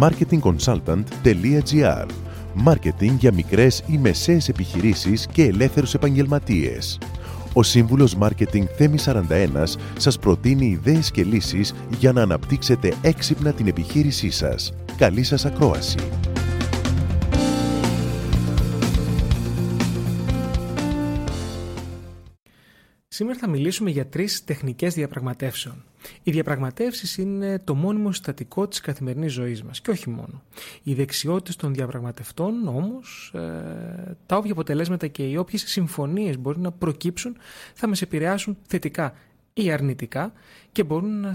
marketingconsultant.gr Μάρκετινγκ για μικρές ή μεσαίες επιχειρήσεις και ελεύθερους επαγγελματίες. Ο σύμβουλος Μάρκετινγκ Θέμη 41 σας προτείνει ιδέες και λύσεις για να αναπτύξετε έξυπνα την επιχείρησή σας. Καλή σας ακρόαση! Σήμερα θα μιλήσουμε για τρεις τεχνικές διαπραγματεύσεων. Οι διαπραγματεύσεις είναι το μόνιμο συστατικό της καθημερινής ζωής μας και όχι μόνο. Οι δεξιότητες των διαπραγματευτών όμως, ε, τα όποια αποτελέσματα και οι όποιες συμφωνίες μπορεί να προκύψουν θα μας επηρεάσουν θετικά ή αρνητικά και μπορούν να,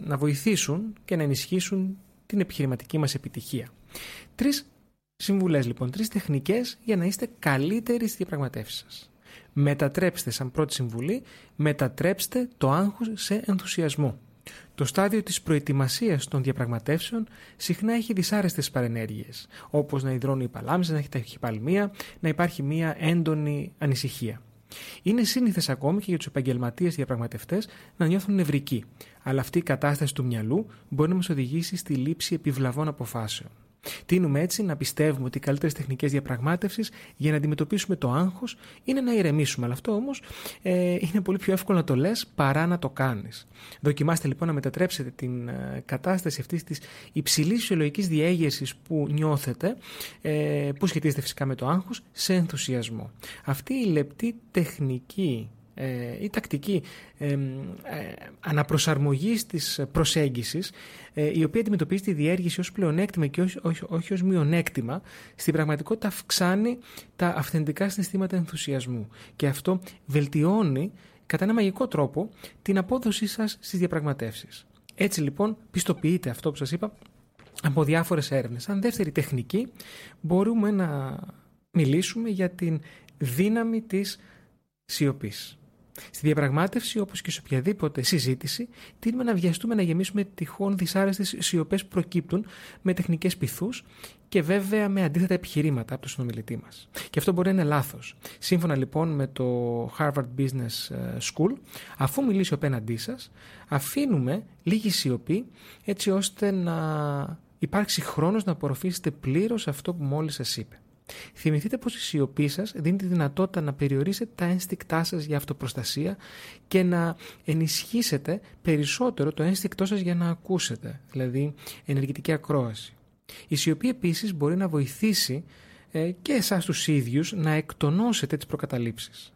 να βοηθήσουν και να ενισχύσουν την επιχειρηματική μας επιτυχία. Τρεις συμβουλές λοιπόν, τρεις τεχνικές για να είστε καλύτεροι στις διαπραγματεύσεις σας μετατρέψτε σαν πρώτη συμβουλή, μετατρέψτε το άγχος σε ενθουσιασμό. Το στάδιο της προετοιμασίας των διαπραγματεύσεων συχνά έχει δυσάρεστες παρενέργειες, όπως να υδρώνει η παλάμιζα, να έχει ταχυπαλμία, να υπάρχει μια έντονη ανησυχία. Είναι σύνηθες ακόμη και για τους επαγγελματίες διαπραγματευτές να νιώθουν νευρικοί, αλλά αυτή η κατάσταση του μυαλού μπορεί να μας οδηγήσει στη λήψη επιβλαβών αποφάσεων. Τίνουμε έτσι να πιστεύουμε ότι οι καλύτερες τεχνικές διαπραγμάτευσης για να αντιμετωπίσουμε το άγχος είναι να ηρεμήσουμε. Αλλά αυτό όμως ε, είναι πολύ πιο εύκολο να το λες παρά να το κάνεις. Δοκιμάστε λοιπόν να μετατρέψετε την ε, κατάσταση αυτής της υψηλής φυσιολογικής διέγερσης που νιώθετε, ε, που σχετίζεται φυσικά με το άγχος, σε ενθουσιασμό. Αυτή η λεπτή τεχνική ε, η τακτική ε, ε, αναπροσαρμογής της προσέγγισης ε, η οποία αντιμετωπίζει τη διέργηση ως πλεονέκτημα και όχι, όχι, όχι ως μειονέκτημα στην πραγματικότητα αυξάνει τα αυθεντικά συναισθήματα ενθουσιασμού και αυτό βελτιώνει κατά ένα μαγικό τρόπο την απόδοσή σας στις διαπραγματεύσεις. Έτσι λοιπόν πιστοποιείται αυτό που σας είπα από διάφορες έρευνες. Αν δεύτερη τεχνική μπορούμε να μιλήσουμε για την δύναμη της σιωπής. Στη διαπραγμάτευση, όπως και σε οποιαδήποτε συζήτηση, τείνουμε να βιαστούμε να γεμίσουμε τυχόν δυσάρεστες σιωπές που προκύπτουν με τεχνικές πυθούς και βέβαια με αντίθετα επιχειρήματα από τον συνομιλητή μας. Και αυτό μπορεί να είναι λάθος. Σύμφωνα λοιπόν με το Harvard Business ε, School, αφού μιλήσει ο απέναντί σας, αφήνουμε λίγη σιωπή έτσι ώστε να υπάρξει χρόνος να απορροφήσετε πλήρως αυτό που μόλις σας είπε. Θυμηθείτε πως η σιωπή σας δίνει τη δυνατότητα να περιορίσετε τα ένστικτά σας για αυτοπροστασία και να ενισχύσετε περισσότερο το ένστικτό σας για να ακούσετε, δηλαδή ενεργητική ακρόαση. Η σιωπή επίσης μπορεί να βοηθήσει ε, και εσάς τους ίδιους να εκτονώσετε τις προκαταλήψεις.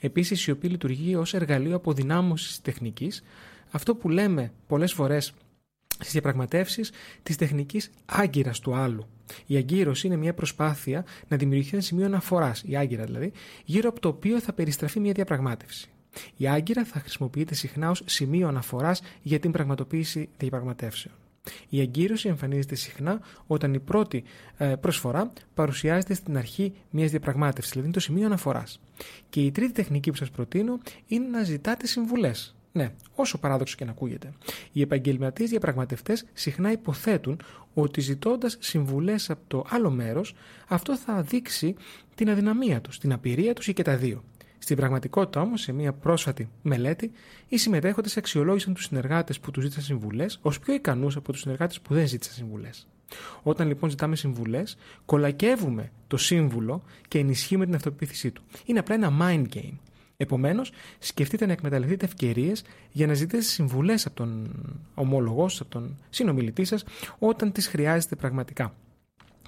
Επίσης η σιωπή λειτουργεί ως εργαλείο αποδυνάμωσης τεχνικής, αυτό που λέμε πολλές φορές στις διαπραγματεύσεις της τεχνικής άγκυρας του άλλου. Η αγκύρωση είναι μια προσπάθεια να δημιουργηθεί ένα σημείο αναφοράς, η άγκυρα δηλαδή, γύρω από το οποίο θα περιστραφεί μια διαπραγμάτευση. Η άγκυρα θα χρησιμοποιείται συχνά ως σημείο αναφοράς για την πραγματοποίηση διαπραγματεύσεων. Η αγκύρωση εμφανίζεται συχνά όταν η πρώτη ε, προσφορά παρουσιάζεται στην αρχή μιας διαπραγμάτευσης, δηλαδή είναι το σημείο αναφοράς. Και η τρίτη τεχνική που σας προτείνω είναι να ζητάτε συμβουλές. Ναι, όσο παράδοξο και να ακούγεται. Οι επαγγελματίες διαπραγματευτές συχνά υποθέτουν ότι ζητώντας συμβουλές από το άλλο μέρος, αυτό θα δείξει την αδυναμία τους, την απειρία τους ή και τα δύο. Στην πραγματικότητα όμως, σε μια πρόσφατη μελέτη, οι συμμετέχοντες αξιολόγησαν τους συνεργάτες που τους ζήτησαν συμβουλές ως πιο ικανούς από τους συνεργάτες που δεν ζήτησαν συμβουλές. Όταν λοιπόν ζητάμε συμβουλές, κολακεύουμε το σύμβουλο και ενισχύουμε την αυτοπεποίθησή του. Είναι απλά ένα mind game. Επομένως, σκεφτείτε να εκμεταλλευτείτε ευκαιρίες για να ζητήσετε συμβουλές από τον ομόλογό σας, από τον συνομιλητή σας, όταν τις χρειάζεται πραγματικά.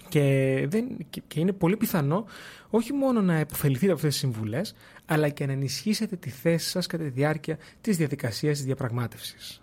Και, δεν, και είναι πολύ πιθανό όχι μόνο να επωφεληθείτε από αυτές τις συμβουλές, αλλά και να ενισχύσετε τη θέση σας κατά τη διάρκεια της διαδικασίας της διαπραγμάτευσης.